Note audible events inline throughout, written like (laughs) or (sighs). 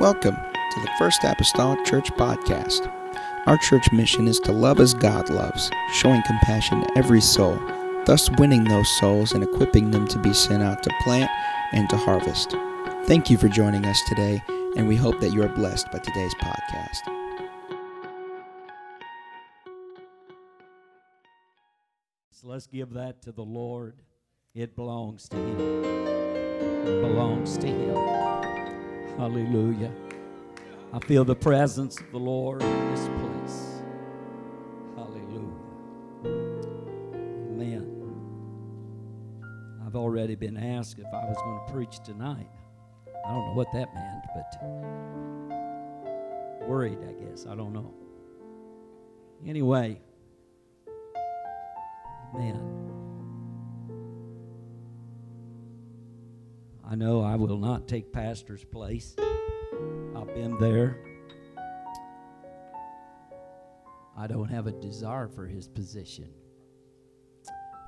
Welcome to the First Apostolic Church Podcast. Our church mission is to love as God loves, showing compassion to every soul, thus winning those souls and equipping them to be sent out to plant and to harvest. Thank you for joining us today, and we hope that you are blessed by today's podcast. So let's give that to the Lord. It belongs to Him. It belongs to Him. Hallelujah. I feel the presence of the Lord in this place. Hallelujah. Amen. I've already been asked if I was going to preach tonight. I don't know what that meant, but worried, I guess. I don't know. Anyway, man. I know I will not take pastor's place. I've been there. I don't have a desire for his position.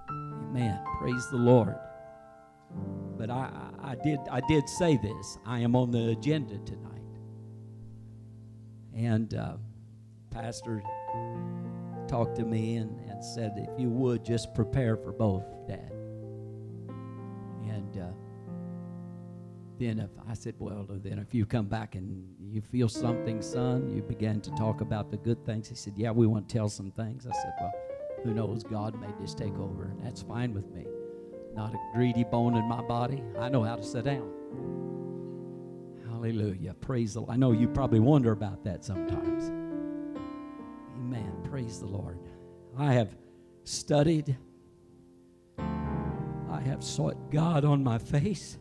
Amen. Praise the Lord. But I, I, did I did say this. I am on the agenda tonight. And uh, Pastor talked to me and, and said, if you would just prepare for both, Dad. And uh, then if I said, well, then if you come back and you feel something, son, you began to talk about the good things. He said, yeah, we want to tell some things. I said, well, who knows? God may just take over, and that's fine with me. Not a greedy bone in my body. I know how to sit down. Hallelujah. Praise the Lord. I know you probably wonder about that sometimes. Amen. Praise the Lord. I have studied. I have sought God on my face.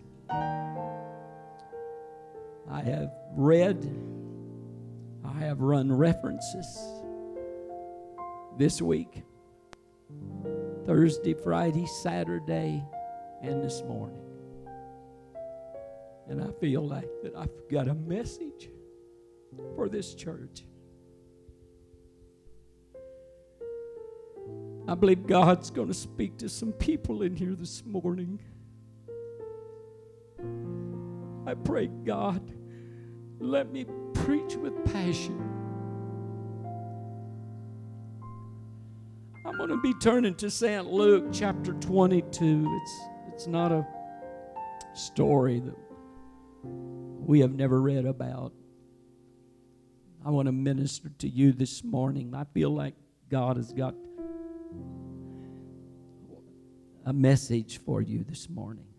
I have read. I have run references this week Thursday, Friday, Saturday, and this morning. And I feel like that I've got a message for this church. I believe God's going to speak to some people in here this morning. I pray, God, let me preach with passion. I'm going to be turning to St. Luke chapter 22. It's, it's not a story that we have never read about. I want to minister to you this morning. I feel like God has got a message for you this morning.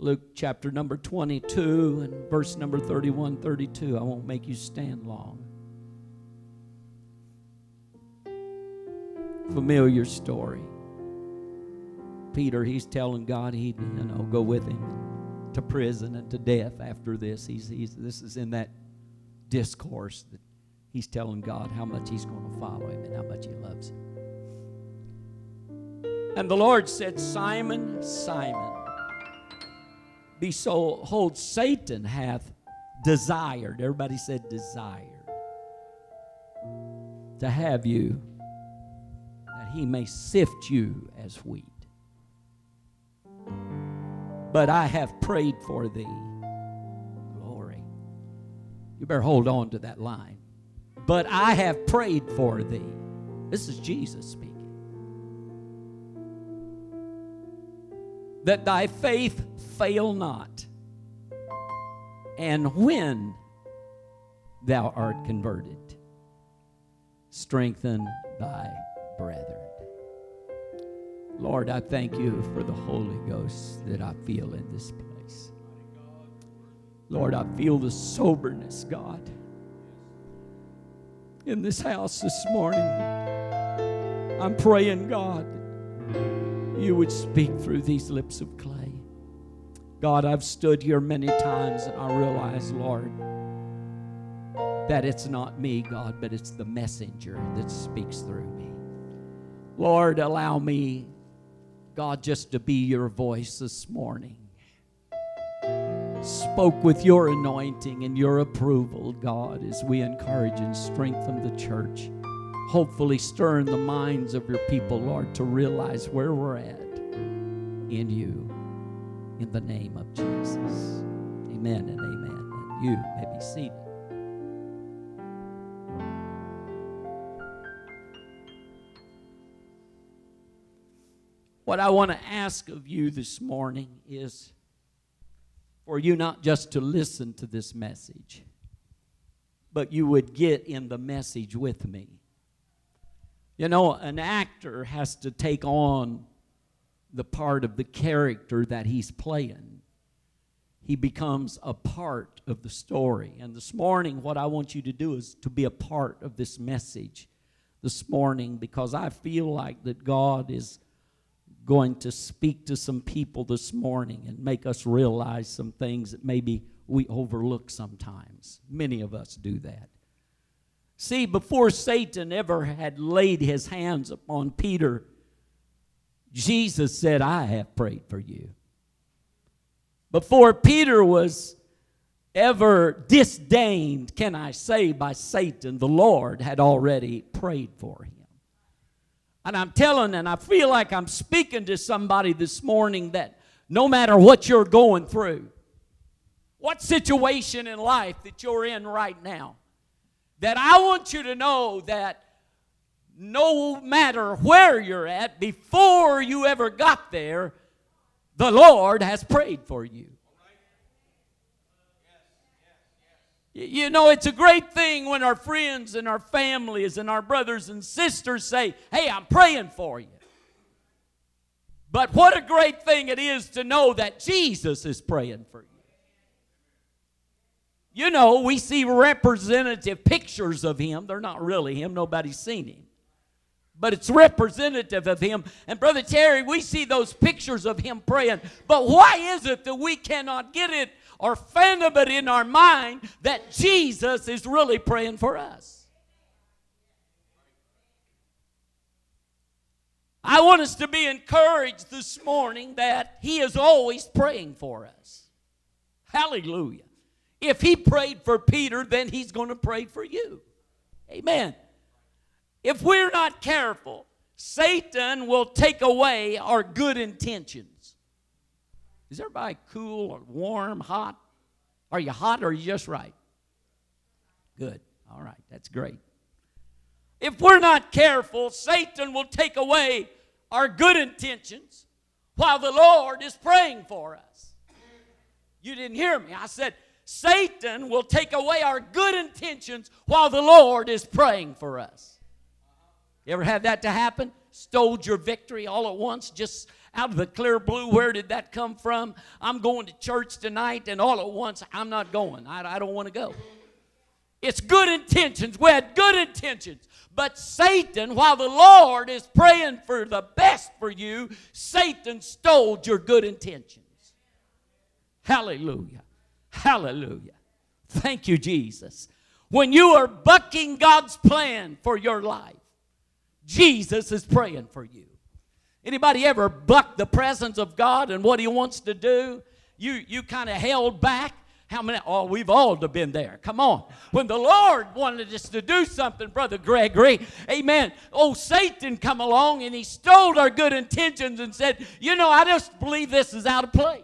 Luke chapter number 22 and verse number 31 32. I won't make you stand long. Familiar story. Peter, he's telling God he'd you know go with him to prison and to death after this. He's, he's this is in that discourse that he's telling God how much he's going to follow him and how much he loves him. And the Lord said, Simon, Simon, behold, Satan hath desired, everybody said desired, to have you, that he may sift you as wheat. But I have prayed for thee. Glory. You better hold on to that line. But I have prayed for thee. This is Jesus speaking. That thy faith fail not. And when thou art converted, strengthen thy brethren. Lord, I thank you for the Holy Ghost that I feel in this place. Lord, I feel the soberness, God, in this house this morning. I'm praying, God you would speak through these lips of clay. God, I've stood here many times and I realize, Lord, that it's not me, God, but it's the messenger that speaks through me. Lord, allow me, God, just to be your voice this morning. Spoke with your anointing and your approval, God, as we encourage and strengthen the church hopefully stir in the minds of your people, Lord, to realize where we're at in you. In the name of Jesus. Amen and amen and You may be seated. What I want to ask of you this morning is for you not just to listen to this message, but you would get in the message with me. You know, an actor has to take on the part of the character that he's playing. He becomes a part of the story. And this morning, what I want you to do is to be a part of this message this morning because I feel like that God is going to speak to some people this morning and make us realize some things that maybe we overlook sometimes. Many of us do that. See, before Satan ever had laid his hands upon Peter, Jesus said, I have prayed for you. Before Peter was ever disdained, can I say, by Satan, the Lord had already prayed for him. And I'm telling, and I feel like I'm speaking to somebody this morning that no matter what you're going through, what situation in life that you're in right now, that I want you to know that no matter where you're at, before you ever got there, the Lord has prayed for you. You know, it's a great thing when our friends and our families and our brothers and sisters say, Hey, I'm praying for you. But what a great thing it is to know that Jesus is praying for you. You know, we see representative pictures of him. They're not really him, nobody's seen him. But it's representative of him. And Brother Terry, we see those pictures of him praying. But why is it that we cannot get it or fathom it in our mind that Jesus is really praying for us. I want us to be encouraged this morning that He is always praying for us. Hallelujah. If He prayed for Peter, then He's going to pray for you. Amen. If we're not careful, Satan will take away our good intentions. Is everybody cool or warm, hot? Are you hot or are you just right? Good. All right, that's great. If we're not careful, Satan will take away our good intentions while the Lord is praying for us. You didn't hear me. I said, Satan will take away our good intentions while the Lord is praying for us. You ever had that to happen? Stole your victory all at once, just out of the clear blue. Where did that come from? I'm going to church tonight, and all at once, I'm not going. I, I don't want to go. It's good intentions. We had good intentions. But Satan, while the Lord is praying for the best for you, Satan stole your good intentions. Hallelujah. Hallelujah. Thank you, Jesus. When you are bucking God's plan for your life, Jesus is praying for you. Anybody ever buck the presence of God and what He wants to do? You, you kind of held back. How many? Oh, we've all been there. Come on. When the Lord wanted us to do something, Brother Gregory, amen. Oh, Satan come along and he stole our good intentions and said, You know, I just believe this is out of place.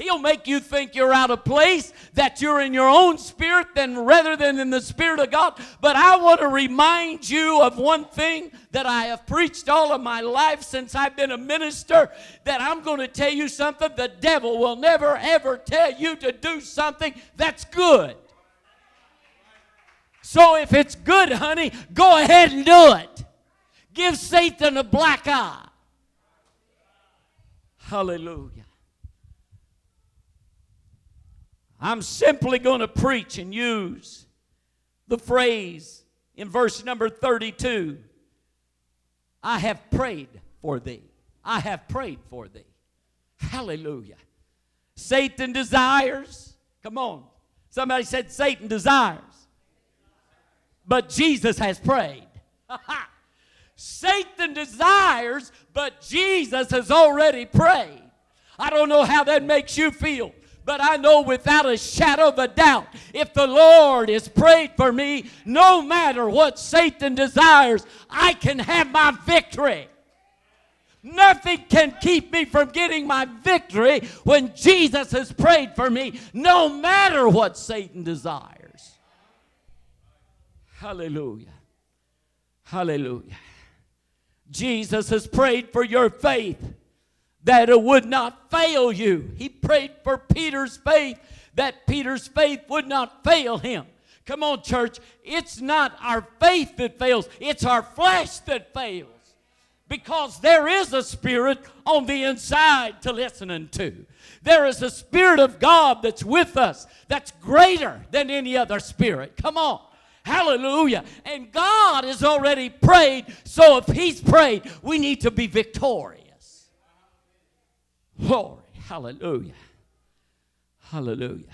He'll make you think you're out of place, that you're in your own spirit than rather than in the spirit of God. But I want to remind you of one thing that I have preached all of my life since I've been a minister that I'm going to tell you something the devil will never ever tell you to do something that's good. So if it's good, honey, go ahead and do it. Give Satan a black eye. Hallelujah. I'm simply going to preach and use the phrase in verse number 32 I have prayed for thee. I have prayed for thee. Hallelujah. Satan desires. Come on. Somebody said Satan desires. But Jesus has prayed. (laughs) Satan desires, but Jesus has already prayed. I don't know how that makes you feel. But I know without a shadow of a doubt, if the Lord has prayed for me, no matter what Satan desires, I can have my victory. Nothing can keep me from getting my victory when Jesus has prayed for me, no matter what Satan desires. Hallelujah. Hallelujah. Jesus has prayed for your faith that it would not fail you. He prayed for Peter's faith that Peter's faith would not fail him. Come on, church. It's not our faith that fails, it's our flesh that fails. Because there is a spirit on the inside to listen to. There is a spirit of God that's with us that's greater than any other spirit. Come on. Hallelujah. And God has already prayed, so if He's prayed, we need to be victorious. Glory. Hallelujah. Hallelujah.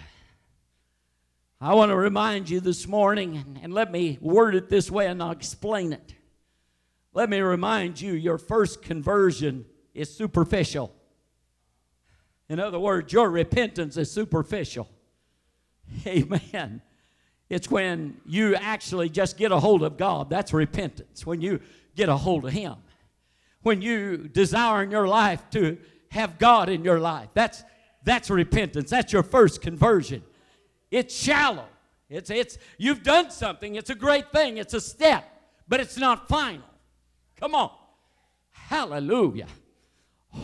I want to remind you this morning, and, and let me word it this way and I'll explain it. Let me remind you your first conversion is superficial. In other words, your repentance is superficial. (laughs) Amen. It's when you actually just get a hold of God. That's repentance. When you get a hold of Him. When you desire in your life to have God in your life. That's, that's repentance. That's your first conversion. It's shallow. It's, it's, you've done something. It's a great thing. It's a step, but it's not final. Come on. Hallelujah.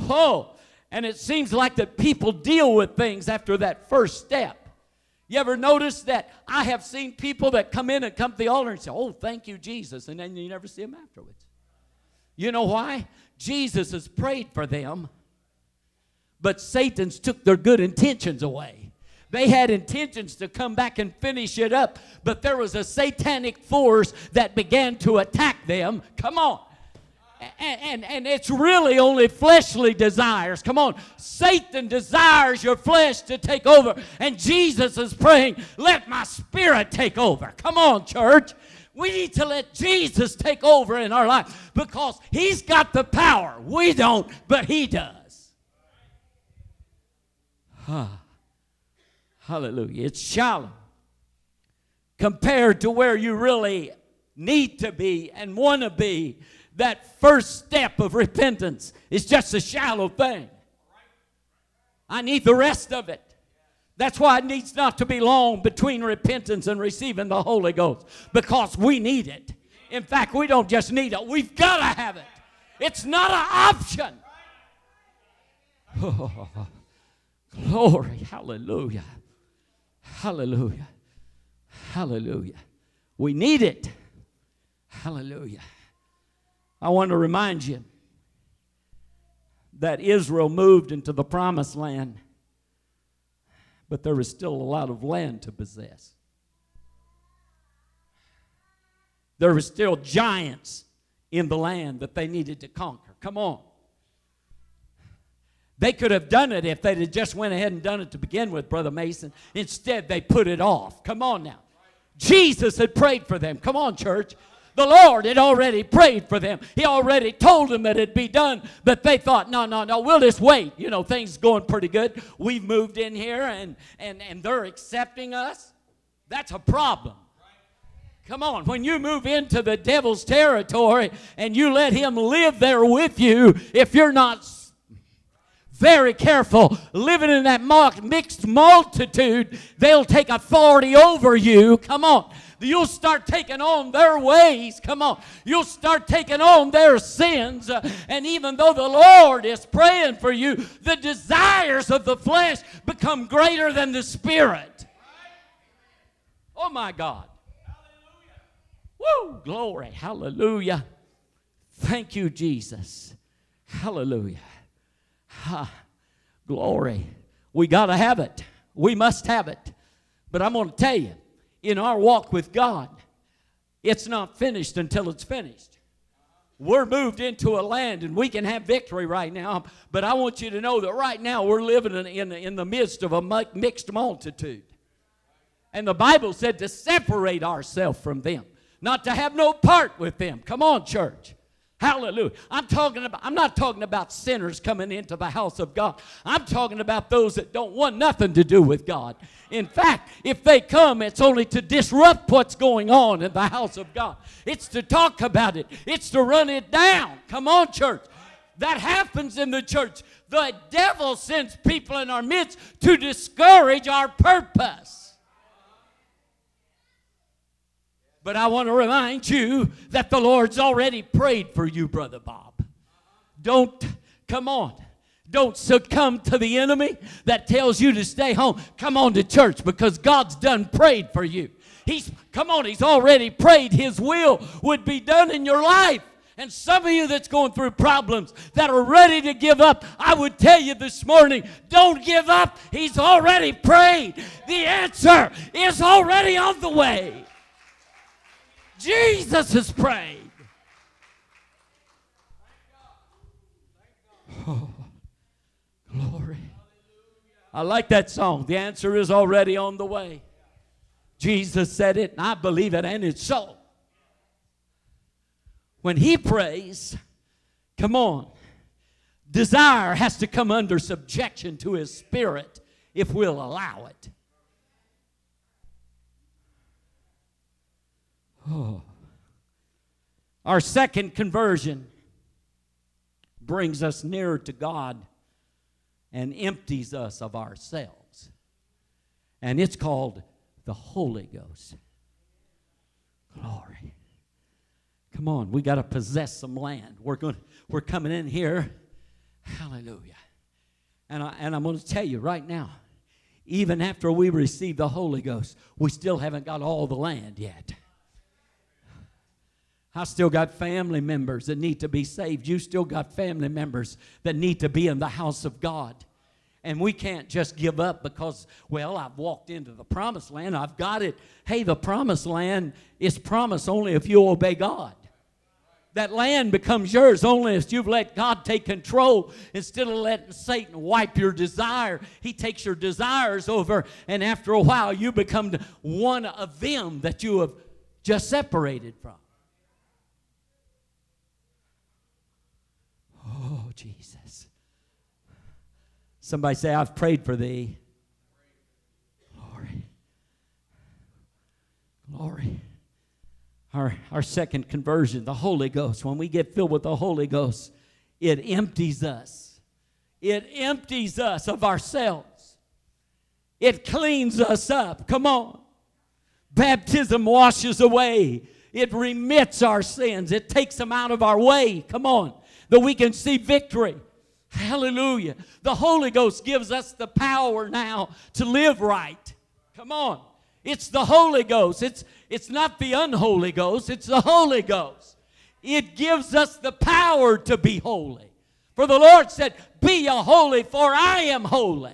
Oh, and it seems like that people deal with things after that first step. You ever notice that I have seen people that come in and come to the altar and say, Oh, thank you, Jesus, and then you never see them afterwards. You know why? Jesus has prayed for them, but Satan's took their good intentions away. They had intentions to come back and finish it up, but there was a satanic force that began to attack them. Come on. And, and, and, it's really only fleshly desires. Come on. Satan desires your flesh to take over. And Jesus is praying, let my spirit take over. Come on, church. We need to let Jesus take over in our life because he's got the power. We don't, but he does. Huh. Hallelujah. It's shallow compared to where you really need to be and want to be. That first step of repentance is just a shallow thing. I need the rest of it. That's why it needs not to be long between repentance and receiving the Holy Ghost because we need it. In fact, we don't just need it, we've got to have it. It's not an option. (laughs) Glory, hallelujah. Hallelujah. Hallelujah. We need it. Hallelujah. I want to remind you that Israel moved into the promised land, but there was still a lot of land to possess. There were still giants in the land that they needed to conquer. Come on. They could have done it if they'd have just went ahead and done it to begin with, Brother Mason. Instead, they put it off. Come on now. Jesus had prayed for them. Come on, church. The Lord had already prayed for them. He already told them that it'd be done, but they thought, no, no, no, we'll just wait. You know, things going pretty good. We've moved in here and, and, and they're accepting us. That's a problem. Come on, when you move into the devil's territory and you let him live there with you, if you're not very careful. Living in that mixed multitude, they'll take authority over you. Come on. You'll start taking on their ways. Come on. You'll start taking on their sins. and even though the Lord is praying for you, the desires of the flesh become greater than the spirit. Oh my God. Woo! Glory. Hallelujah. Thank you, Jesus. Hallelujah. Ha, glory. We got to have it. We must have it. But I'm going to tell you, in our walk with God, it's not finished until it's finished. We're moved into a land and we can have victory right now, but I want you to know that right now we're living in, in, in the midst of a mixed multitude. And the Bible said to separate ourselves from them, not to have no part with them. Come on, church. Hallelujah. I'm talking about I'm not talking about sinners coming into the house of God. I'm talking about those that don't want nothing to do with God. In fact, if they come, it's only to disrupt what's going on in the house of God. It's to talk about it. It's to run it down. Come on, church. That happens in the church. The devil sends people in our midst to discourage our purpose. But I want to remind you that the Lord's already prayed for you, Brother Bob. Don't, come on, don't succumb to the enemy that tells you to stay home. Come on to church because God's done prayed for you. He's, come on, He's already prayed His will would be done in your life. And some of you that's going through problems that are ready to give up, I would tell you this morning, don't give up. He's already prayed. The answer is already on the way. Jesus has prayed. Oh, glory. I like that song. The answer is already on the way. Jesus said it, and I believe it, and it's so. When he prays, come on, desire has to come under subjection to his spirit if we'll allow it. Oh. Our second conversion brings us nearer to God and empties us of ourselves. And it's called the Holy Ghost. Glory. Come on, we got to possess some land. We're going we're coming in here. Hallelujah. And I and I'm going to tell you right now, even after we receive the Holy Ghost, we still haven't got all the land yet. I still got family members that need to be saved. You still got family members that need to be in the house of God. And we can't just give up because, well, I've walked into the promised land. I've got it. Hey, the promised land is promised only if you obey God. That land becomes yours only if you've let God take control instead of letting Satan wipe your desire. He takes your desires over, and after a while, you become one of them that you have just separated from. Oh, Jesus. Somebody say, I've prayed for thee. Glory. Glory. Our, our second conversion, the Holy Ghost. When we get filled with the Holy Ghost, it empties us. It empties us of ourselves. It cleans us up. Come on. Baptism washes away. It remits our sins. It takes them out of our way. Come on that we can see victory. Hallelujah. The Holy Ghost gives us the power now to live right. Come on. It's the Holy Ghost. It's, it's not the unholy Ghost, it's the Holy Ghost. It gives us the power to be holy. For the Lord said, Be a holy, for I am holy.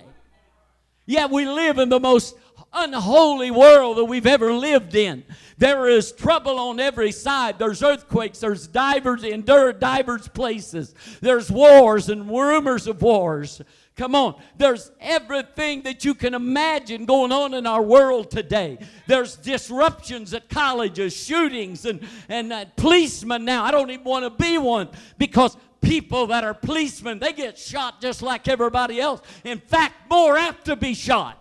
Yet we live in the most unholy world that we've ever lived in. There is trouble on every side. There's earthquakes. There's divers in divers places. There's wars and rumors of wars. Come on. There's everything that you can imagine going on in our world today. There's disruptions at colleges, shootings, and, and uh, policemen now. I don't even want to be one because people that are policemen, they get shot just like everybody else. In fact, more apt to be shot.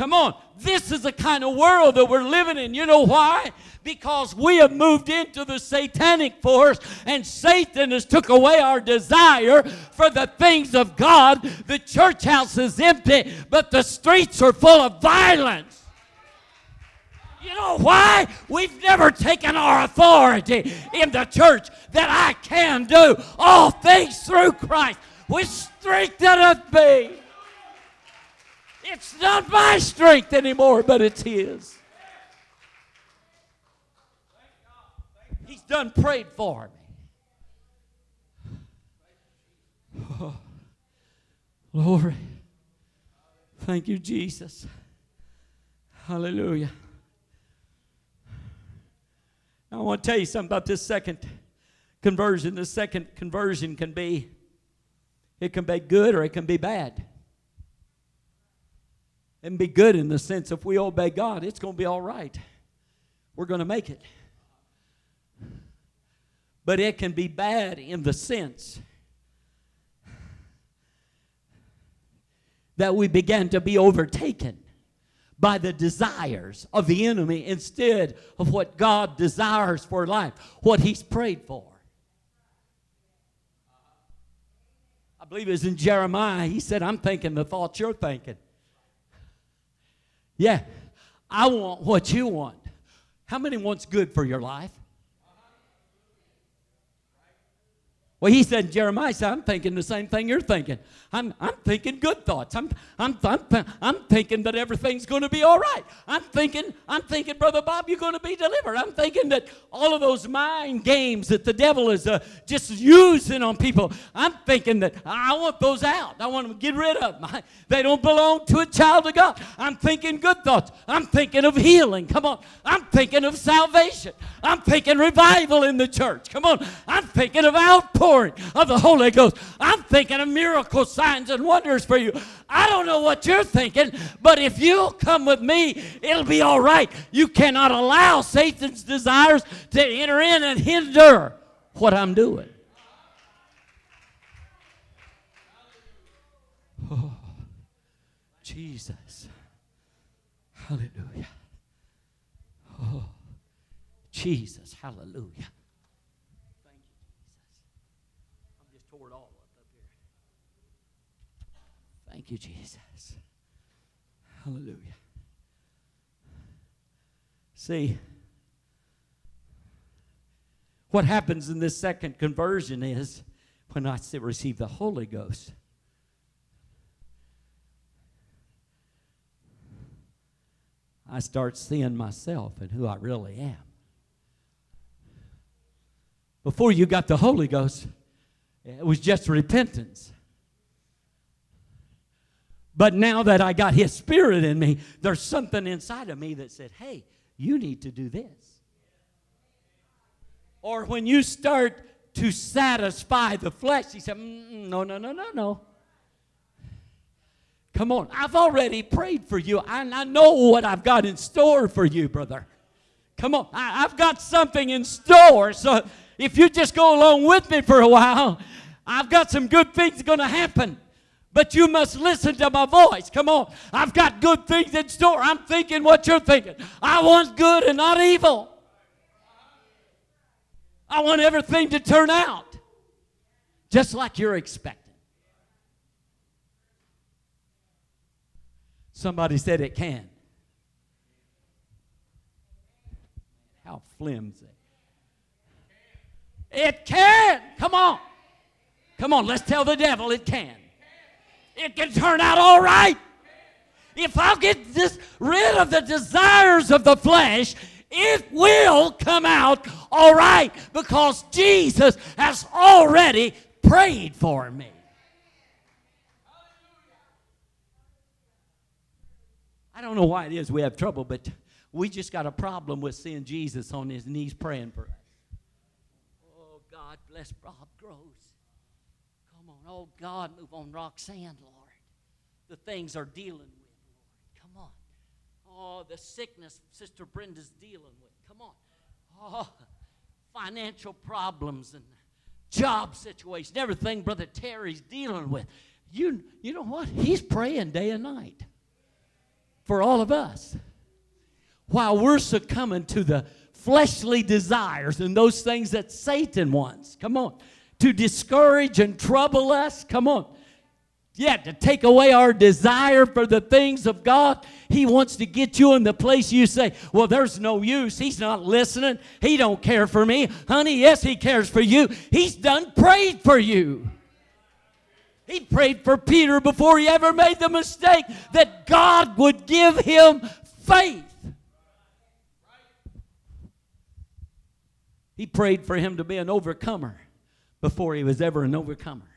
Come on. This is the kind of world that we're living in. You know why? Because we have moved into the satanic force and Satan has took away our desire for the things of God. The church house is empty, but the streets are full of violence. You know why? We've never taken our authority in the church that I can do all things through Christ, which strengtheneth me. It's not my strength anymore, but it's His. He's done prayed for me. (sighs) Oh, glory. Thank you, Jesus. Hallelujah. I want to tell you something about this second conversion. The second conversion can be, it can be good or it can be bad and be good in the sense if we obey God, it's going to be all right. We're going to make it. But it can be bad in the sense that we begin to be overtaken by the desires of the enemy instead of what God desires for life, what He's prayed for. I believe it was in Jeremiah. He said, I'm thinking the thoughts you're thinking. Yeah, I want what you want. How many wants good for your life? Well, he said, Jeremiah I'm thinking the same thing you're thinking. I'm, I'm thinking good thoughts. I'm, I'm, I'm, I'm thinking that everything's going to be all right. I'm thinking, I'm thinking, Brother Bob, you're going to be delivered. I'm thinking that all of those mind games that the devil is uh, just using on people, I'm thinking that I want those out. I want to get rid of them. they don't belong to a child of God. I'm thinking good thoughts. I'm thinking of healing. Come on. I'm thinking of salvation. I'm thinking revival in the church. Come on. I'm thinking of outpouring of the Holy Ghost. I'm thinking of miracle signs and wonders for you. I don't know what you're thinking, but if you'll come with me, it'll be all right. You cannot allow Satan's desires to enter in and hinder what I'm doing. Oh, Jesus. Hallelujah. Oh, Jesus. Hallelujah. You, Jesus. Hallelujah. See, what happens in this second conversion is when I receive the Holy Ghost. I start seeing myself and who I really am. Before you got the Holy Ghost, it was just repentance. But now that I got His Spirit in me, there's something inside of me that said, hey, you need to do this. Or when you start to satisfy the flesh, He said, no, no, no, no, no. Come on, I've already prayed for you. I, I know what I've got in store for you, brother. Come on, I, I've got something in store. So if you just go along with me for a while, I've got some good things going to happen. But you must listen to my voice. Come on. I've got good things in store. I'm thinking what you're thinking. I want good and not evil. I want everything to turn out just like you're expecting. Somebody said it can. How flimsy. It can. Come on. Come on, let's tell the devil it can it can turn out all right. If I'll get this, rid of the desires of the flesh, it will come out all right because Jesus has already prayed for me. I don't know why it is we have trouble, but we just got a problem with seeing Jesus on his knees praying for us. Oh, God bless Bob. Oh, God, move on Roxanne, Lord. The things are dealing with, Lord. Come on. Oh, the sickness Sister Brenda's dealing with. Come on. Oh, financial problems and job situation, everything Brother Terry's dealing with. You, you know what? He's praying day and night for all of us. While we're succumbing to the fleshly desires and those things that Satan wants. Come on to discourage and trouble us. Come on. Yeah, to take away our desire for the things of God. He wants to get you in the place you say, well, there's no use. He's not listening. He don't care for me. Honey, yes, he cares for you. He's done prayed for you. He prayed for Peter before he ever made the mistake that God would give him faith. He prayed for him to be an overcomer before he was ever an overcomer.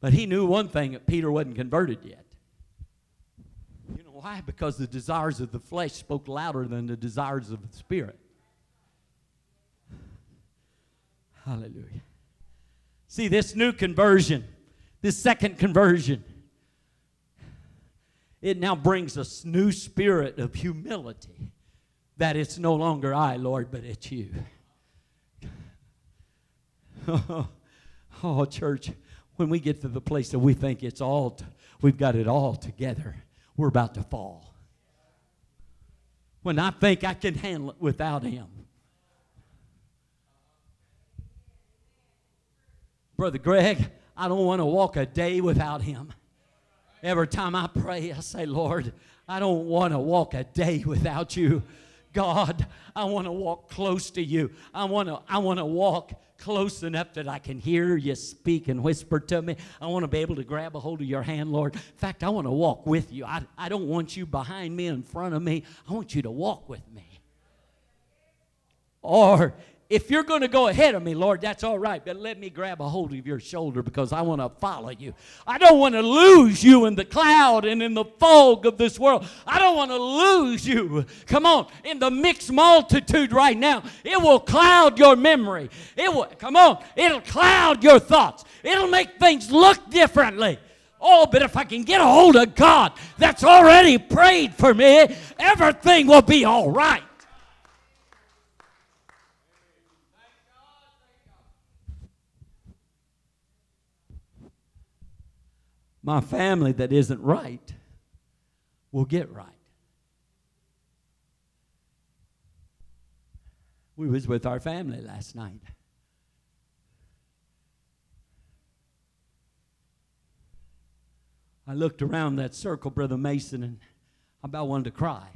But he knew one thing that Peter wasn't converted yet. You know why? Because the desires of the flesh spoke louder than the desires of the spirit. Hallelujah. See, this new conversion, this second conversion, it now brings a new spirit of humility that it's no longer I, Lord, but it's you. (laughs) oh, church, when we get to the place that we think it's all, t- we've got it all together, we're about to fall. When I think I can handle it without Him. Brother Greg, I don't want to walk a day without him. Every time I pray, I say, Lord, I don't want to walk a day without you. God, I want to walk close to you. I want to I want to walk close enough that I can hear you speak and whisper to me. I want to be able to grab a hold of your hand, Lord. In fact, I want to walk with you. I, I don't want you behind me, in front of me. I want you to walk with me. Or if you're going to go ahead of me, Lord, that's all right, but let me grab a hold of your shoulder because I want to follow you. I don't want to lose you in the cloud and in the fog of this world. I don't want to lose you. Come on, in the mixed multitude right now. It will cloud your memory. It will, come on, it'll cloud your thoughts. It'll make things look differently. Oh, but if I can get a hold of God that's already prayed for me, everything will be all right. My family that isn't right will get right. We was with our family last night. I looked around that circle, Brother Mason, and I about wanted to cry.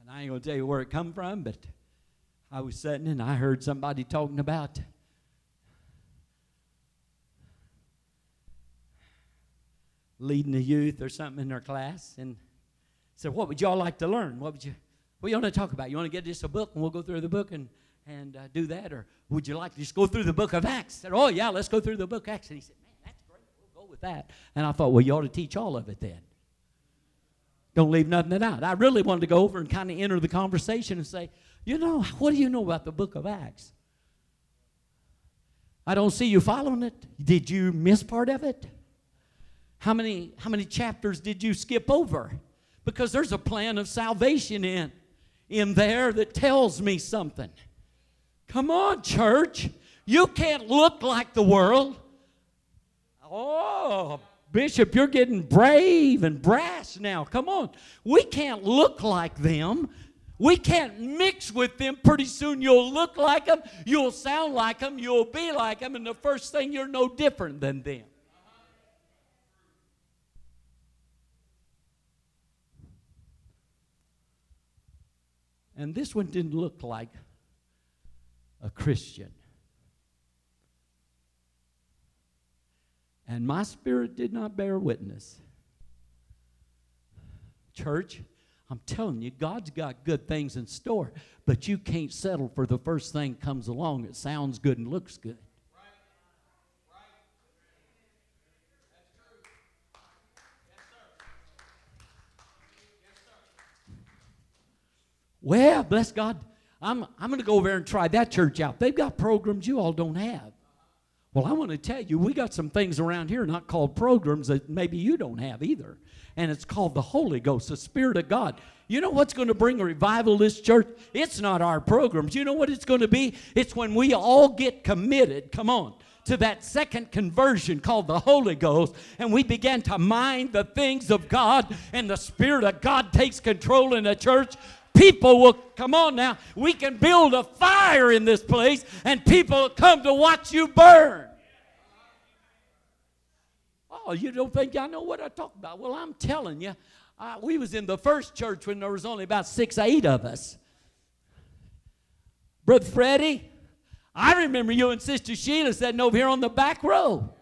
And I ain't gonna tell you where it come from, but I was sitting and I heard somebody talking about leading the youth or something in their class and said, What would y'all like to learn? What would you what you want to talk about? You want to get just a book and we'll go through the book and, and uh, do that? Or would you like to just go through the book of Acts? I said, Oh, yeah, let's go through the book of Acts. And he said, Man, that's great. We'll go with that. And I thought, Well, you ought to teach all of it then. Don't leave nothing out. I really wanted to go over and kind of enter the conversation and say, You know, what do you know about the book of Acts? I don't see you following it. Did you miss part of it? How many, how many chapters did you skip over? Because there's a plan of salvation in, in there that tells me something. Come on, church. You can't look like the world. Oh, Bishop, you're getting brave and brass now. Come on. We can't look like them. We can't mix with them. Pretty soon you'll look like them, you'll sound like them, you'll be like them, and the first thing you're no different than them. And this one didn't look like a Christian. And my spirit did not bear witness. Church, I'm telling you, God's got good things in store, but you can't settle for the first thing comes along. It sounds good and looks good. Well, bless God, I'm, I'm going to go over there and try that church out. They've got programs you all don't have. Well, I want to tell you, we got some things around here not called programs that maybe you don't have either. And it's called the Holy Ghost, the Spirit of God. You know what's going to bring a revival to this church? It's not our programs. You know what it's going to be? It's when we all get committed. Come on to that second conversion called the Holy Ghost, and we began to mind the things of God, and the Spirit of God takes control in the church, people will come on now. We can build a fire in this place, and people will come to watch you burn. Oh, you don't think I know what I talk about? Well, I'm telling you, uh, we was in the first church when there was only about six, eight of us. Brother Freddie, I remember you and Sister Sheila sitting over here on the back row.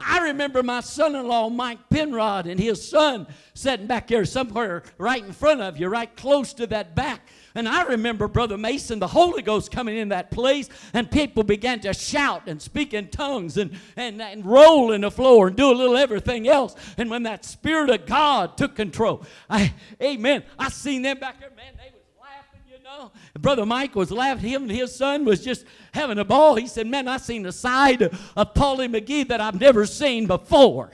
I remember my son in law, Mike Penrod, and his son sitting back there somewhere right in front of you, right close to that back. And I remember Brother Mason, the Holy Ghost coming in that place, and people began to shout and speak in tongues and, and, and roll in the floor and do a little everything else. And when that Spirit of God took control, I, amen, I seen them back there, man, know, Brother Mike was laughing. Him and his son was just having a ball. He said, Man, I seen a side of Paulie McGee that I've never seen before.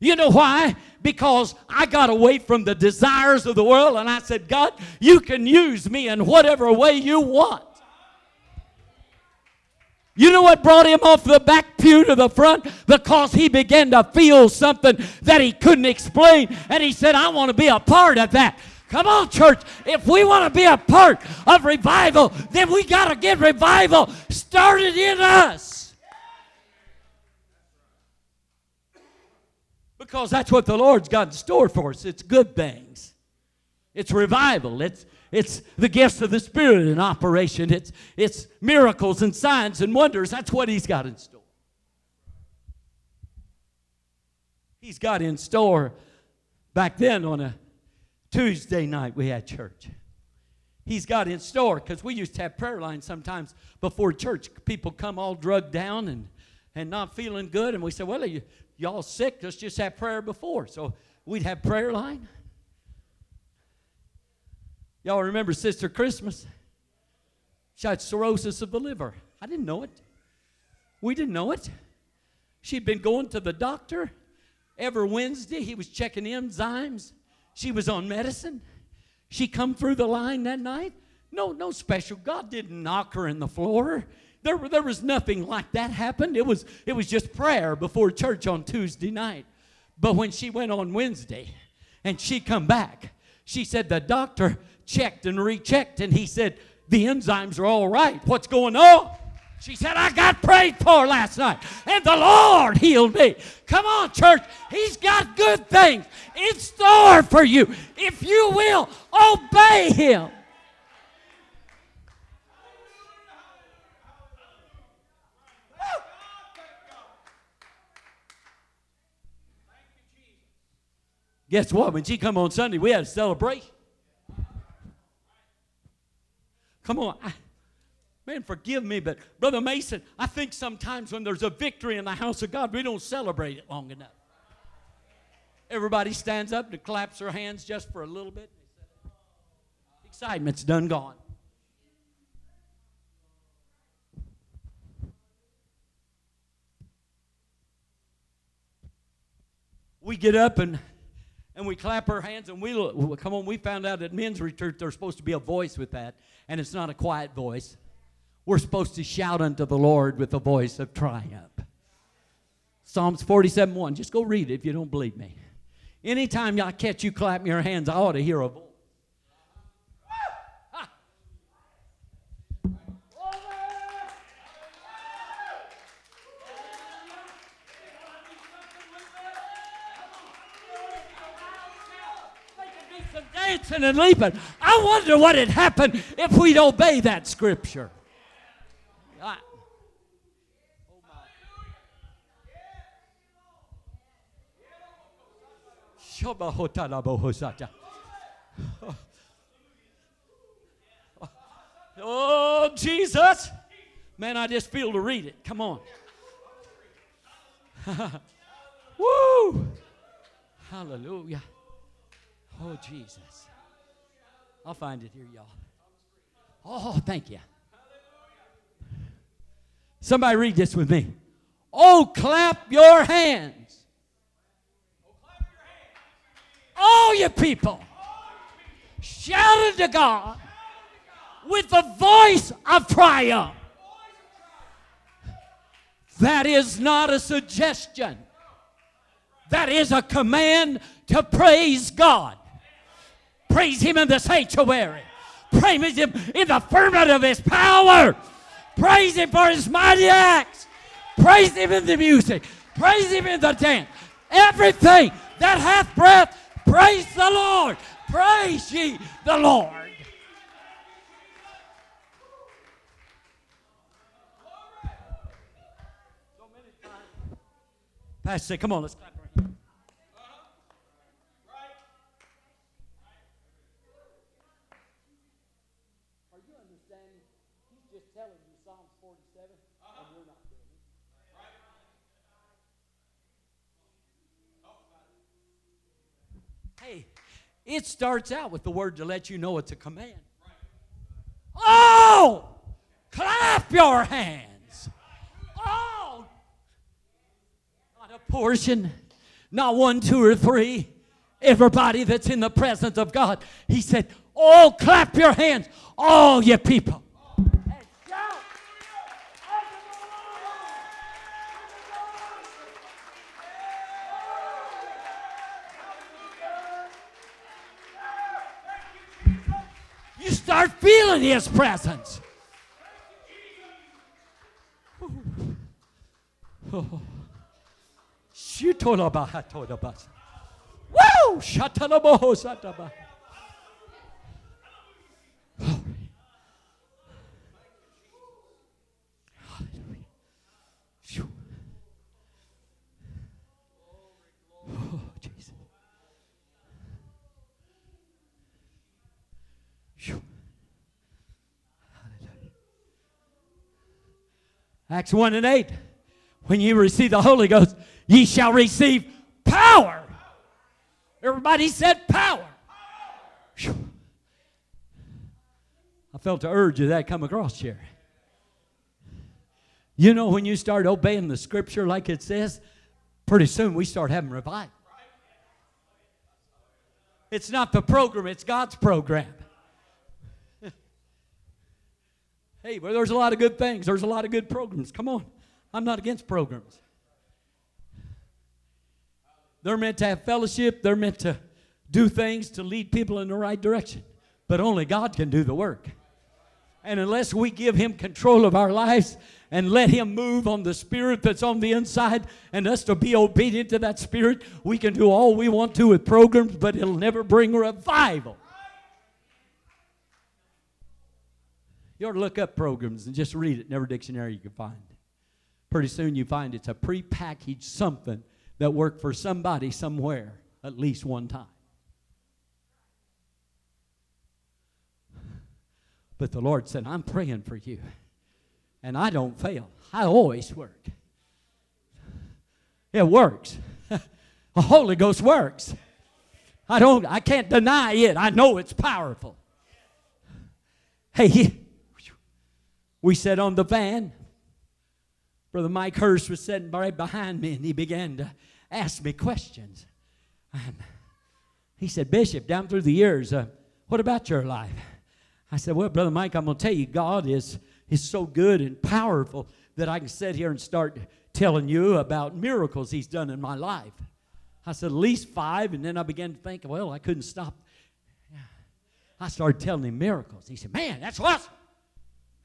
You know why? Because I got away from the desires of the world and I said, God, you can use me in whatever way you want. You know what brought him off the back pew to the front? Because he began to feel something that he couldn't explain. And he said, I want to be a part of that. Come on, church. If we want to be a part of revival, then we got to get revival started in us. Because that's what the Lord's got in store for us. It's good things. It's revival. It's it's the gifts of the Spirit in operation. It's, it's miracles and signs and wonders. That's what He's got in store. He's got in store back then on a Tuesday night we had church. He's got in store because we used to have prayer lines sometimes before church. People come all drugged down and, and not feeling good, and we said, Well, you, y'all sick? Let's just have prayer before. So we'd have prayer line. Y'all remember Sister Christmas? She had cirrhosis of the liver. I didn't know it. We didn't know it. She'd been going to the doctor every Wednesday. He was checking enzymes. She was on medicine. She come through the line that night. No, no special. God didn't knock her in the floor. There, there was nothing like that happened. It was, it was just prayer before church on Tuesday night. But when she went on Wednesday and she come back, she said the doctor checked and rechecked, and he said, The enzymes are all right. What's going on? She said, I got prayed for last night, and the Lord healed me. Come on, church. He's got good things in store for you if you will obey Him. Guess what? When she come on Sunday, we had a celebration. Come on. I, man, forgive me, but Brother Mason, I think sometimes when there's a victory in the house of God, we don't celebrate it long enough. Everybody stands up and claps their hands just for a little bit. Excitement's done gone. We get up and and we clap our hands and we look, come on we found out at men's retreat there's supposed to be a voice with that and it's not a quiet voice we're supposed to shout unto the lord with a voice of triumph psalms 47 1 just go read it if you don't believe me anytime i catch you clapping your hands i ought to hear a voice and leaping. I wonder what had happened if we'd obey that scripture. Ah. I, Oh, Jesus. Man, I just feel to read it. Come on. (laughs) Woo! Hallelujah. Oh, Jesus. I'll find it here, y'all. Oh, thank you. Somebody read this with me. Oh, clap your hands. All you people. Shout unto God with the voice of triumph. That is not a suggestion. That is a command to praise God. Praise Him in the sanctuary. Praise Him in the firmament of His power. Praise Him for His mighty acts. Praise Him in the music. Praise Him in the dance. Everything that hath breath, praise the Lord. Praise ye the Lord. Pastor, come on, let's clap. It starts out with the word to let you know it's a command. Oh, clap your hands. Oh, not a portion, not one, two, or three. Everybody that's in the presence of God. He said, Oh, clap your hands, all you people. Feeling His presence. Woo! Shatalabohosataba. Glory. Hallelujah. Phew. Oh, Jesus. Phew. Hallelujah. Acts 1 and 8. When you receive the Holy Ghost, ye shall receive power. Everybody said power. I felt the urge of that come across here. You know, when you start obeying the scripture like it says, pretty soon we start having revival. It's not the program, it's God's program. Hey, well, there's a lot of good things, there's a lot of good programs. Come on. I'm not against programs. They're meant to have fellowship, they're meant to do things to lead people in the right direction. But only God can do the work. And unless we give Him control of our lives and let Him move on the Spirit that's on the inside and us to be obedient to that Spirit, we can do all we want to with programs, but it'll never bring revival. You ought to look up programs and just read it in every dictionary you can find. Pretty soon you find it's a prepackaged something that worked for somebody somewhere at least one time. But the Lord said, I'm praying for you. And I don't fail. I always work. It works. (laughs) the Holy Ghost works. I don't I can't deny it. I know it's powerful. Hey, we sat on the van. Brother Mike Hurst was sitting right behind me and he began to ask me questions. And he said, Bishop, down through the years, uh, what about your life? I said, Well, Brother Mike, I'm going to tell you, God is, is so good and powerful that I can sit here and start telling you about miracles He's done in my life. I said, At least five. And then I began to think, Well, I couldn't stop. I started telling him miracles. He said, Man, that's awesome.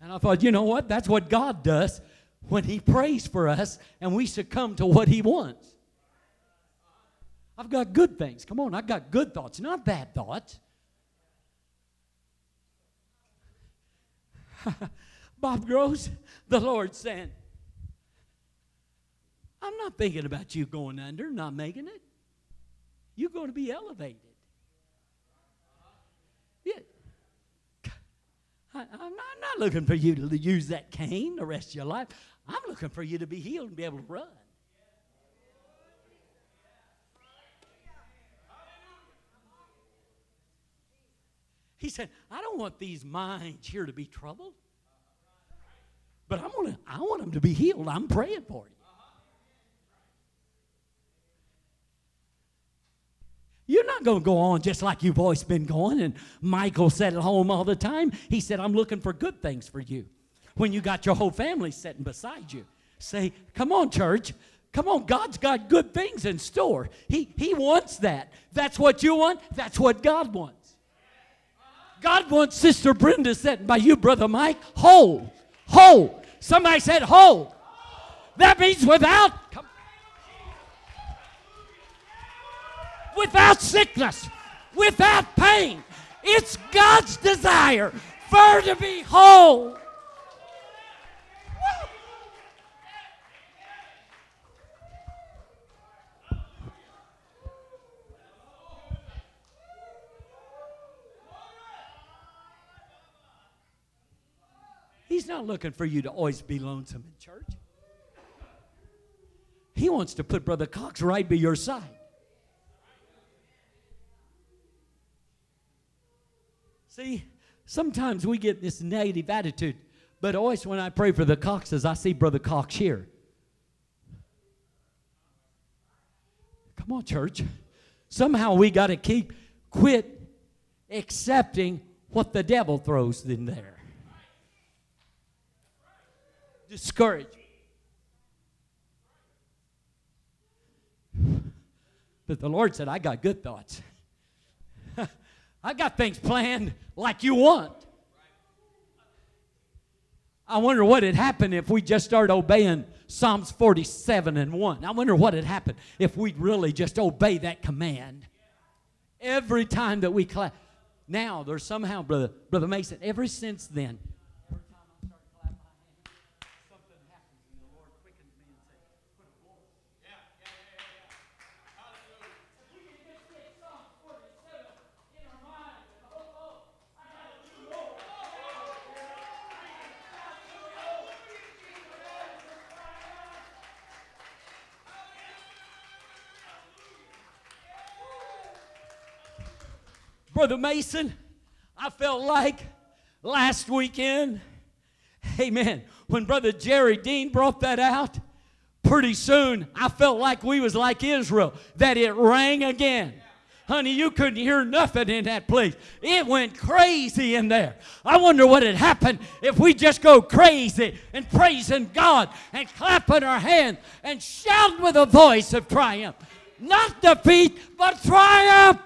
And I thought, you know what? That's what God does when He prays for us and we succumb to what He wants. I've got good things. Come on, I've got good thoughts, not bad thoughts. (laughs) Bob Gross, the Lord said, I'm not thinking about you going under, not making it. You're going to be elevated. Yeah. I, am not, I'm not looking for you to use that cane the rest of your life. I'm looking for you to be healed and be able to run. He said, I don't want these minds here to be troubled. But I want, to, I want them to be healed. I'm praying for you. You're not going to go on just like you've always been going. And Michael said at home all the time, he said, I'm looking for good things for you. When you got your whole family sitting beside you, say, Come on, church. Come on, God's got good things in store. He, he wants that. That's what you want, that's what God wants. God wants Sister Brenda sitting by you, Brother Mike, whole. Whole. Somebody said whole. That means without without sickness, without pain. It's God's desire for her to be whole. He's not looking for you to always be lonesome in church. He wants to put Brother Cox right by your side. See, sometimes we get this negative attitude, but always when I pray for the Coxes, I see Brother Cox here. Come on, church. Somehow we got to keep, quit accepting what the devil throws in there discouraged. But the Lord said, I got good thoughts. I got things planned like you want. I wonder what had happened if we just started obeying Psalms 47 and 1. I wonder what had happened if we'd really just obey that command. Every time that we clap. Now, there's somehow, Brother, Brother Mason, ever since then, Brother Mason, I felt like last weekend, amen, when Brother Jerry Dean brought that out, pretty soon I felt like we was like Israel, that it rang again. Honey, you couldn't hear nothing in that place. It went crazy in there. I wonder what had happened if we just go crazy and praising God and clapping our hands and shouting with a voice of triumph. Not defeat, but triumph.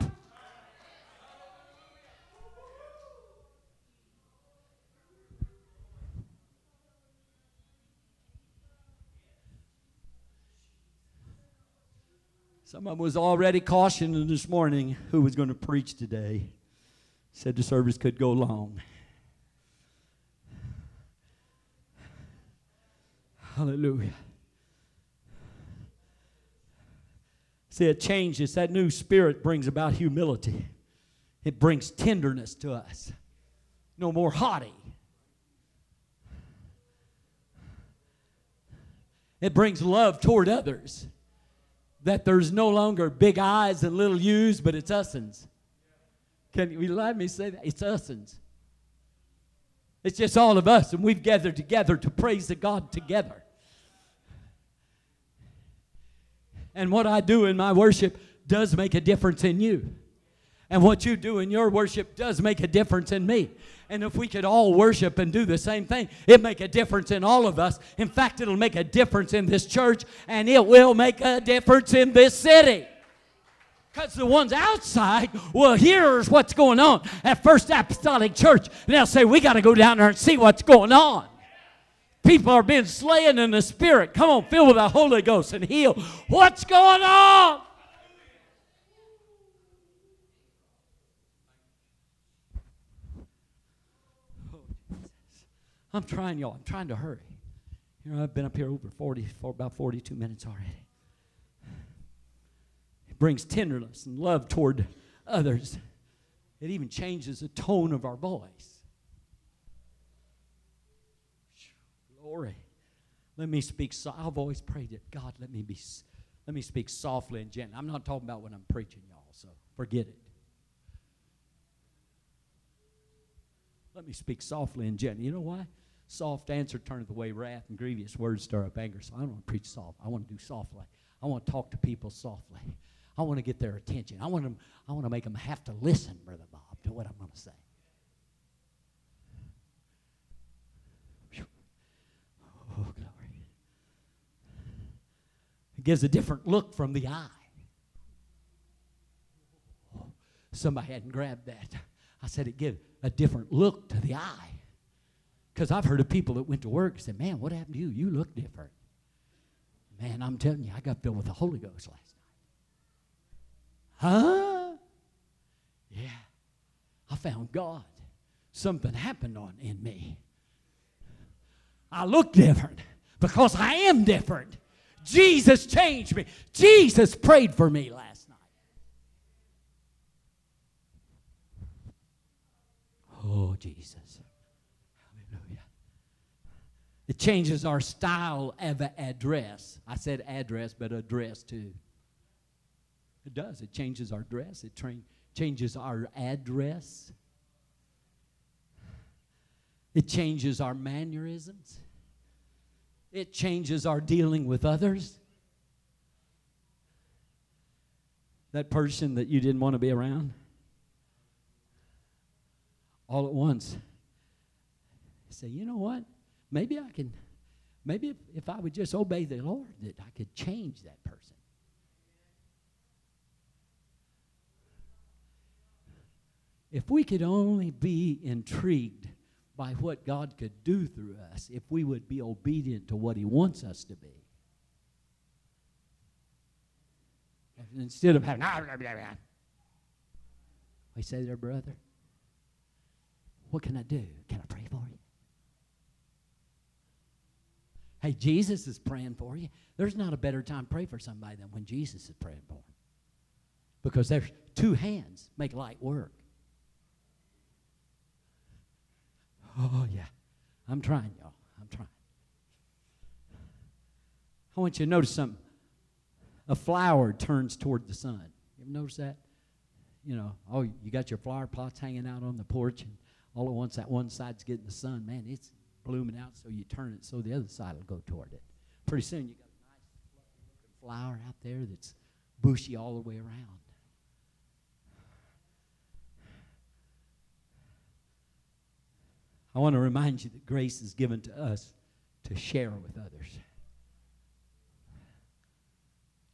Someone was already cautioning this morning who was going to preach today. Said the service could go long. Hallelujah. See, it changes. That new spirit brings about humility, it brings tenderness to us. No more haughty. It brings love toward others that there's no longer big eyes and little U's, but it's usins. Can you let me say that? It's usins. It's just all of us, and we've gathered together to praise the God together. And what I do in my worship does make a difference in you. And what you do in your worship does make a difference in me. And if we could all worship and do the same thing, it make a difference in all of us. In fact, it'll make a difference in this church and it will make a difference in this city. Because the ones outside will hear what's going on at First Apostolic Church. And they'll say, We got to go down there and see what's going on. People are being slain in the Spirit. Come on, filled with the Holy Ghost and heal. What's going on? I'm trying, y'all. I'm trying to hurry. You know, I've been up here over 40, for about 42 minutes already. It brings tenderness and love toward others. It even changes the tone of our voice. Glory. Let me speak. So I've always prayed that God, let me be. Let me speak softly and gently. I'm not talking about when I'm preaching, y'all. So forget it. Let me speak softly and gently. You know why? Soft answer turneth away wrath, and grievous words stir up anger. So I don't want to preach soft. I want to do softly. I want to talk to people softly. I want to get their attention. I want them. I want to make them have to listen, Brother Bob, to what I'm going to say. Oh, glory. It gives a different look from the eye. somebody hadn't grabbed that. I said it gives a different look to the eye. Because I've heard of people that went to work and said, Man, what happened to you? You look different. Man, I'm telling you, I got filled with the Holy Ghost last night. Huh? Yeah. I found God. Something happened on in me. I look different because I am different. Jesus changed me. Jesus prayed for me last night. Oh, Jesus. It changes our style of address. I said address, but address too. It does. It changes our dress. It tra- changes our address. It changes our mannerisms. It changes our dealing with others. That person that you didn't want to be around, all at once, say, you know what? Maybe I can, maybe if, if I would just obey the Lord, that I could change that person. If we could only be intrigued by what God could do through us if we would be obedient to what He wants us to be. Instead of having, ah, we say to there, brother, what can I do? Can I pray for you? Hey, Jesus is praying for you. There's not a better time to pray for somebody than when Jesus is praying for them. Because there's two hands make light work. Oh, yeah. I'm trying, y'all. I'm trying. I want you to notice something. A flower turns toward the sun. You ever notice that? You know, oh, you got your flower pots hanging out on the porch, and all at once that one side's getting the sun. Man, it's blooming out, so you turn it so the other side will go toward it. Pretty soon you got a nice flower out there that's bushy all the way around. I want to remind you that grace is given to us to share with others,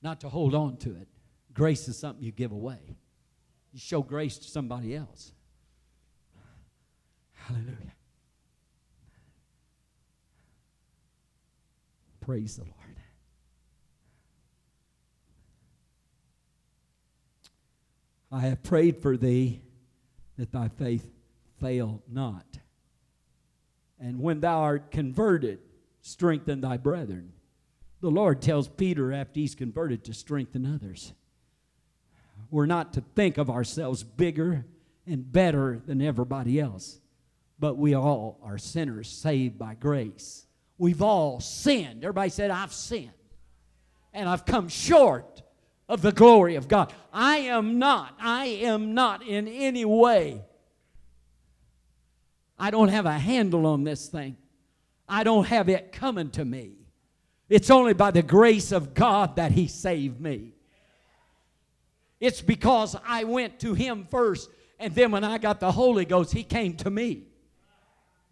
not to hold on to it. Grace is something you give away. You show grace to somebody else. Hallelujah. Praise the Lord. I have prayed for thee that thy faith fail not. And when thou art converted, strengthen thy brethren. The Lord tells Peter after he's converted to strengthen others. We're not to think of ourselves bigger and better than everybody else, but we all are sinners saved by grace. We've all sinned. Everybody said, I've sinned. And I've come short of the glory of God. I am not, I am not in any way I don't have a handle on this thing. I don't have it coming to me. It's only by the grace of God that He saved me. It's because I went to Him first, and then when I got the Holy Ghost, He came to me.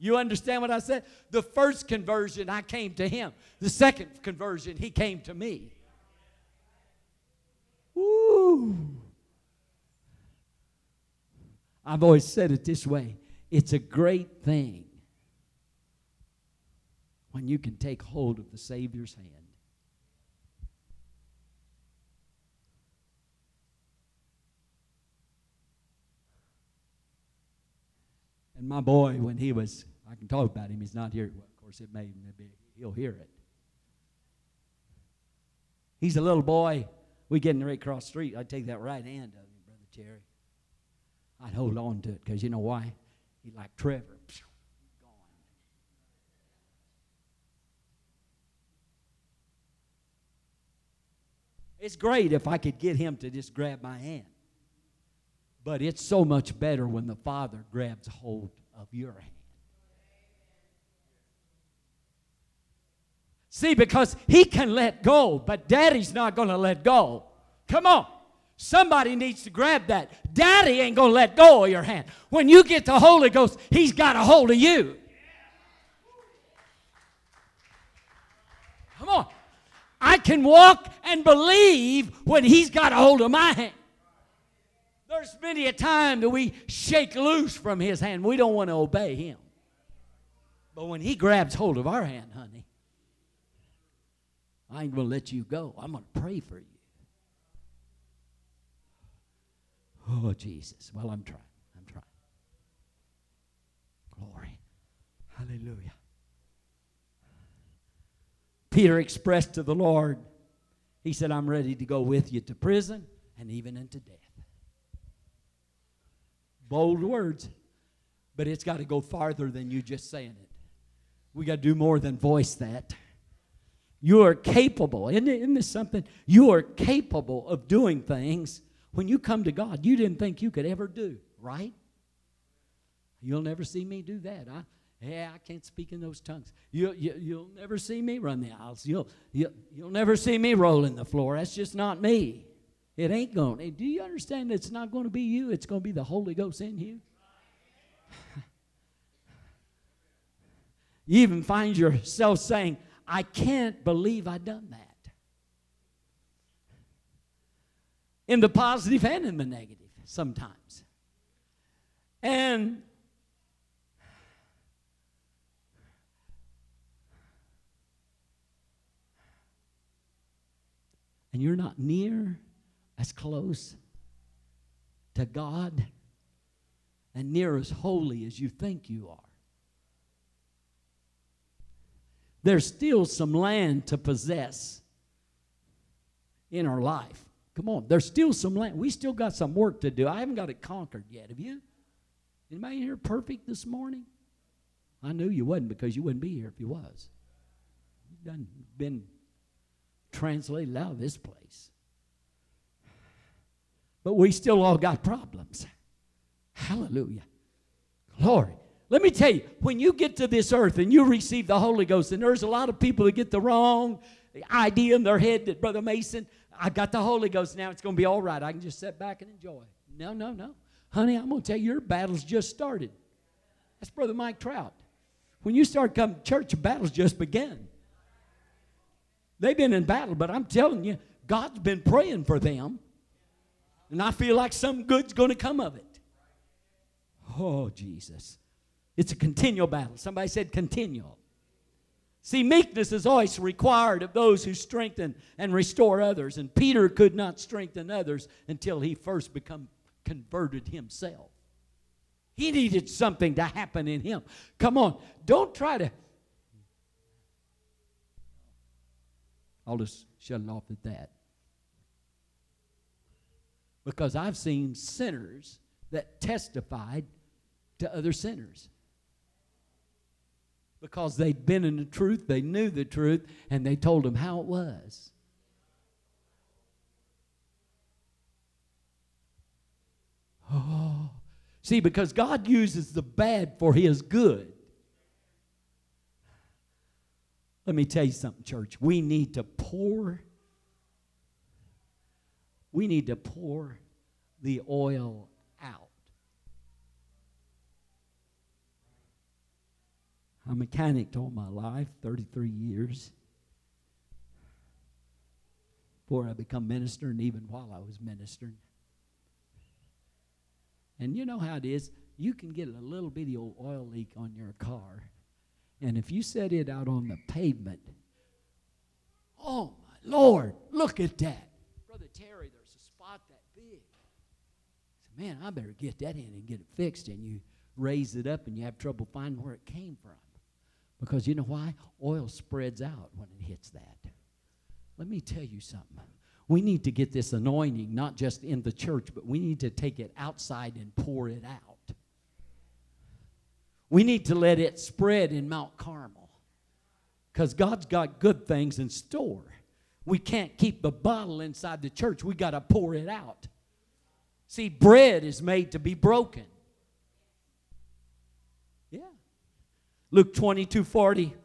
You understand what I said? The first conversion, I came to Him. The second conversion, He came to me. Woo! I've always said it this way it's a great thing when you can take hold of the Savior's hand. And my boy, when he was, I can talk about him, he's not here. Well, of course, it may, be, he'll hear it. He's a little boy. We getting right across street. I'd take that right hand of him, Brother Terry. I'd hold on to it because you know why? He like Trevor. It's great if I could get him to just grab my hand. But it's so much better when the Father grabs hold of your hand. See, because he can let go, but daddy's not going to let go. Come on. Somebody needs to grab that. Daddy ain't going to let go of your hand. When you get the Holy Ghost, He's got a hold of you. Come on. I can walk and believe when He's got a hold of my hand. There's many a time that we shake loose from His hand. We don't want to obey Him. But when He grabs hold of our hand, honey, I ain't going to let you go. I'm going to pray for you. Oh, Jesus. Well, I'm trying. I'm trying. Glory. Hallelujah. Peter expressed to the Lord, he said, I'm ready to go with you to prison and even into death. Bold words, but it's got to go farther than you just saying it. We got to do more than voice that. You are capable. Isn't, it, isn't this something? You are capable of doing things when you come to God, you didn't think you could ever do, right? You'll never see me do that. I, yeah, I can't speak in those tongues. You, you, you'll never see me run the aisles. You'll, you, you'll never see me rolling the floor. That's just not me. It ain't going. Do you understand it's not going to be you? It's going to be the Holy Ghost in you. (laughs) you even find yourself saying, I can't believe I done that. In the positive and in the negative sometimes. And and you're not near as close to God and near as holy as you think you are. There's still some land to possess in our life. Come on, there's still some land. We still got some work to do. I haven't got it conquered yet. Have you? Anybody here perfect this morning? I knew you wasn't because you wouldn't be here if you was. You've done been translated out of this place. But we still all got problems. Hallelujah. Glory. Let me tell you, when you get to this earth and you receive the Holy Ghost, and there's a lot of people that get the wrong idea in their head that Brother Mason, I got the Holy Ghost now, it's going to be all right. I can just sit back and enjoy. No, no, no. Honey, I'm going to tell you, your battle's just started. That's Brother Mike Trout. When you start coming to church, your battle's just begun. They've been in battle, but I'm telling you, God's been praying for them. And I feel like some good's going to come of it. Oh, Jesus. It's a continual battle. Somebody said continual. See, meekness is always required of those who strengthen and restore others. And Peter could not strengthen others until he first become converted himself. He needed something to happen in him. Come on, don't try to. I'll just shut it off at that. Because I've seen sinners that testified to other sinners. Because they'd been in the truth, they knew the truth, and they told them how it was. Oh. See, because God uses the bad for His good. Let me tell you something, church. We need to pour, we need to pour the oil out. A mechanic all my life, 33 years. Before I become minister, and even while I was ministering. And you know how it is. You can get a little bitty old oil leak on your car. And if you set it out on the pavement, oh my Lord, look at that. Brother Terry, there's a spot that big. Said, man, I better get that in and get it fixed. And you raise it up and you have trouble finding where it came from. Because you know why? Oil spreads out when it hits that. Let me tell you something. We need to get this anointing not just in the church, but we need to take it outside and pour it out. We need to let it spread in Mount Carmel because God's got good things in store. We can't keep the bottle inside the church, we got to pour it out. See, bread is made to be broken. Yeah. Luke 22 40.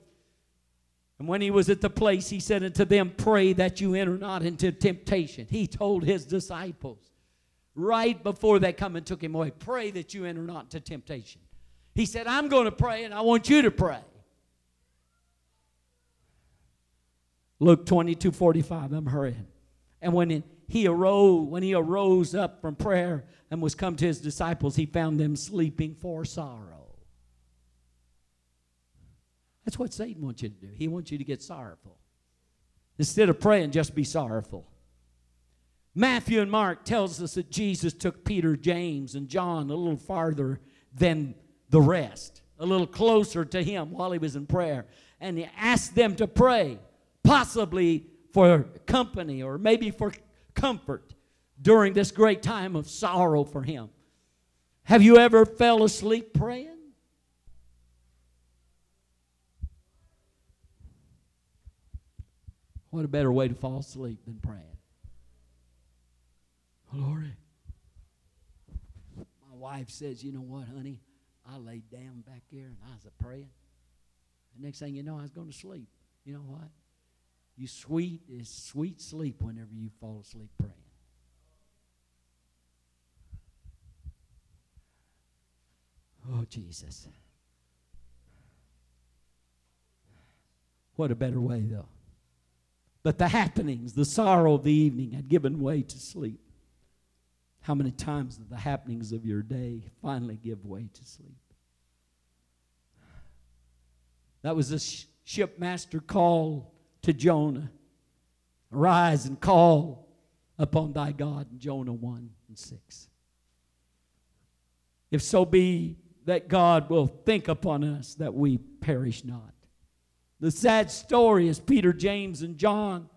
And when he was at the place, he said unto them, Pray that you enter not into temptation. He told his disciples right before they come and took him away, Pray that you enter not into temptation. He said, I'm going to pray and I want you to pray. Luke 22 45, I'm hurrying. And when he arose, when he arose up from prayer and was come to his disciples, he found them sleeping for sorrow. That's what Satan wants you to do. He wants you to get sorrowful. Instead of praying, just be sorrowful. Matthew and Mark tells us that Jesus took Peter, James, and John a little farther than the rest, a little closer to him while he was in prayer. And he asked them to pray, possibly for company or maybe for comfort during this great time of sorrow for him. Have you ever fell asleep praying? What a better way to fall asleep than praying? Glory. My wife says, You know what, honey? I laid down back there and I was praying. The next thing you know, I was going to sleep. You know what? You sweet is sweet sleep whenever you fall asleep praying. Oh, Jesus. What a better way, though. But the happenings, the sorrow of the evening had given way to sleep. How many times do the happenings of your day finally give way to sleep? That was the shipmaster call to Jonah. Arise and call upon thy God in Jonah 1 and 6. If so be that God will think upon us that we perish not. The sad story is Peter, James, and John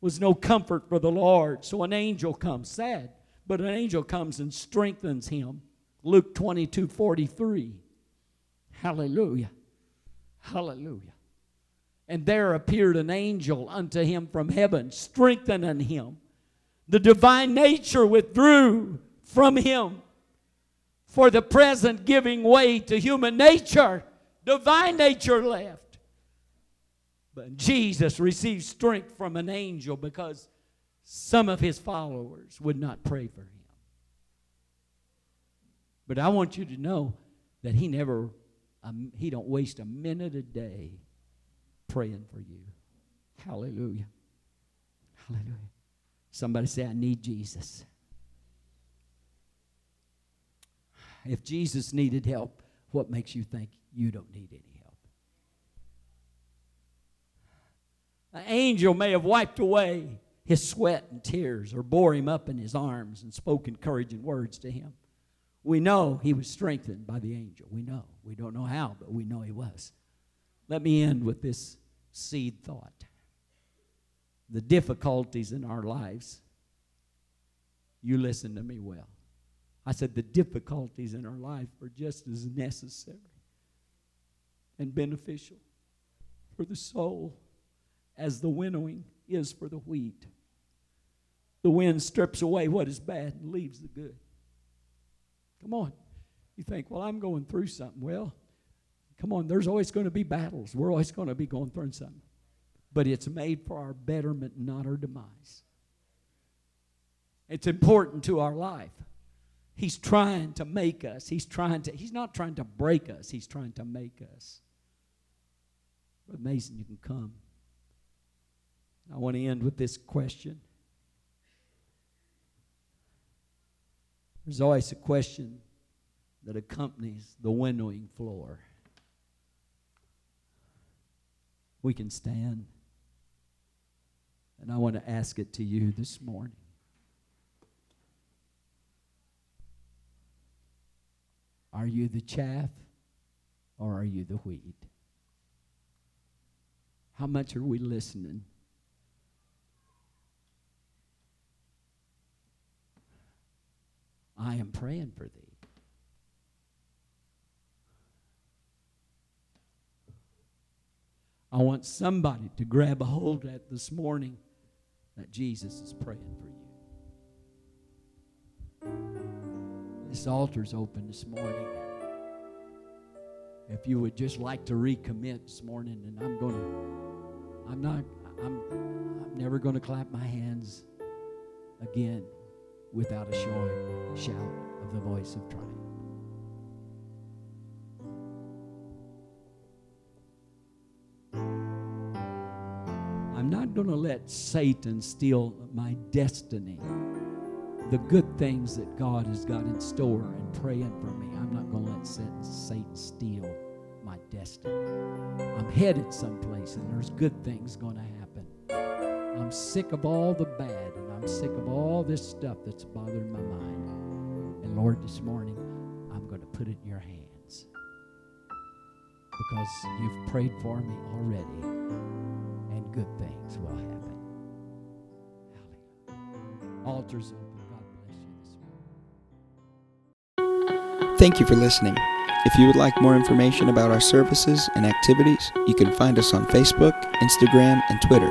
was no comfort for the Lord. So an angel comes, sad, but an angel comes and strengthens him. Luke 22 43. Hallelujah. Hallelujah. And there appeared an angel unto him from heaven, strengthening him. The divine nature withdrew from him for the present, giving way to human nature. Divine nature left. Jesus received strength from an angel because some of his followers would not pray for him. But I want you to know that he never, um, he don't waste a minute a day praying for you. Hallelujah. Hallelujah. Somebody say, I need Jesus. If Jesus needed help, what makes you think you don't need any help? An angel may have wiped away his sweat and tears or bore him up in his arms and spoke encouraging words to him. We know he was strengthened by the angel. We know. We don't know how, but we know he was. Let me end with this seed thought. The difficulties in our lives, you listen to me well. I said the difficulties in our life are just as necessary and beneficial for the soul as the winnowing is for the wheat. The wind strips away what is bad and leaves the good. Come on. You think, well, I'm going through something. Well, come on, there's always going to be battles. We're always going to be going through something. But it's made for our betterment, not our demise. It's important to our life. He's trying to make us. He's trying to, he's not trying to break us, he's trying to make us. Mason, you can come. I want to end with this question. There's always a question that accompanies the winnowing floor. We can stand. And I want to ask it to you this morning. Are you the chaff or are you the wheat? How much are we listening? I am praying for thee. I want somebody to grab a hold of that this morning that Jesus is praying for you. This altar's open this morning. If you would just like to recommit this morning, and I'm going to, I'm not, I'm, I'm never going to clap my hands again without a showing shout of the voice of triumph. I'm not going to let Satan steal my destiny. The good things that God has got in store and praying for me, I'm not going to let Satan steal my destiny. I'm headed someplace and there's good things going to happen. I'm sick of all the bad and I'm sick of all this stuff that's bothering my mind. And Lord, this morning, I'm going to put it in your hands because you've prayed for me already and good things will happen. Hallelujah. Altars open. God bless you this morning. Thank you for listening. If you would like more information about our services and activities, you can find us on Facebook, Instagram, and Twitter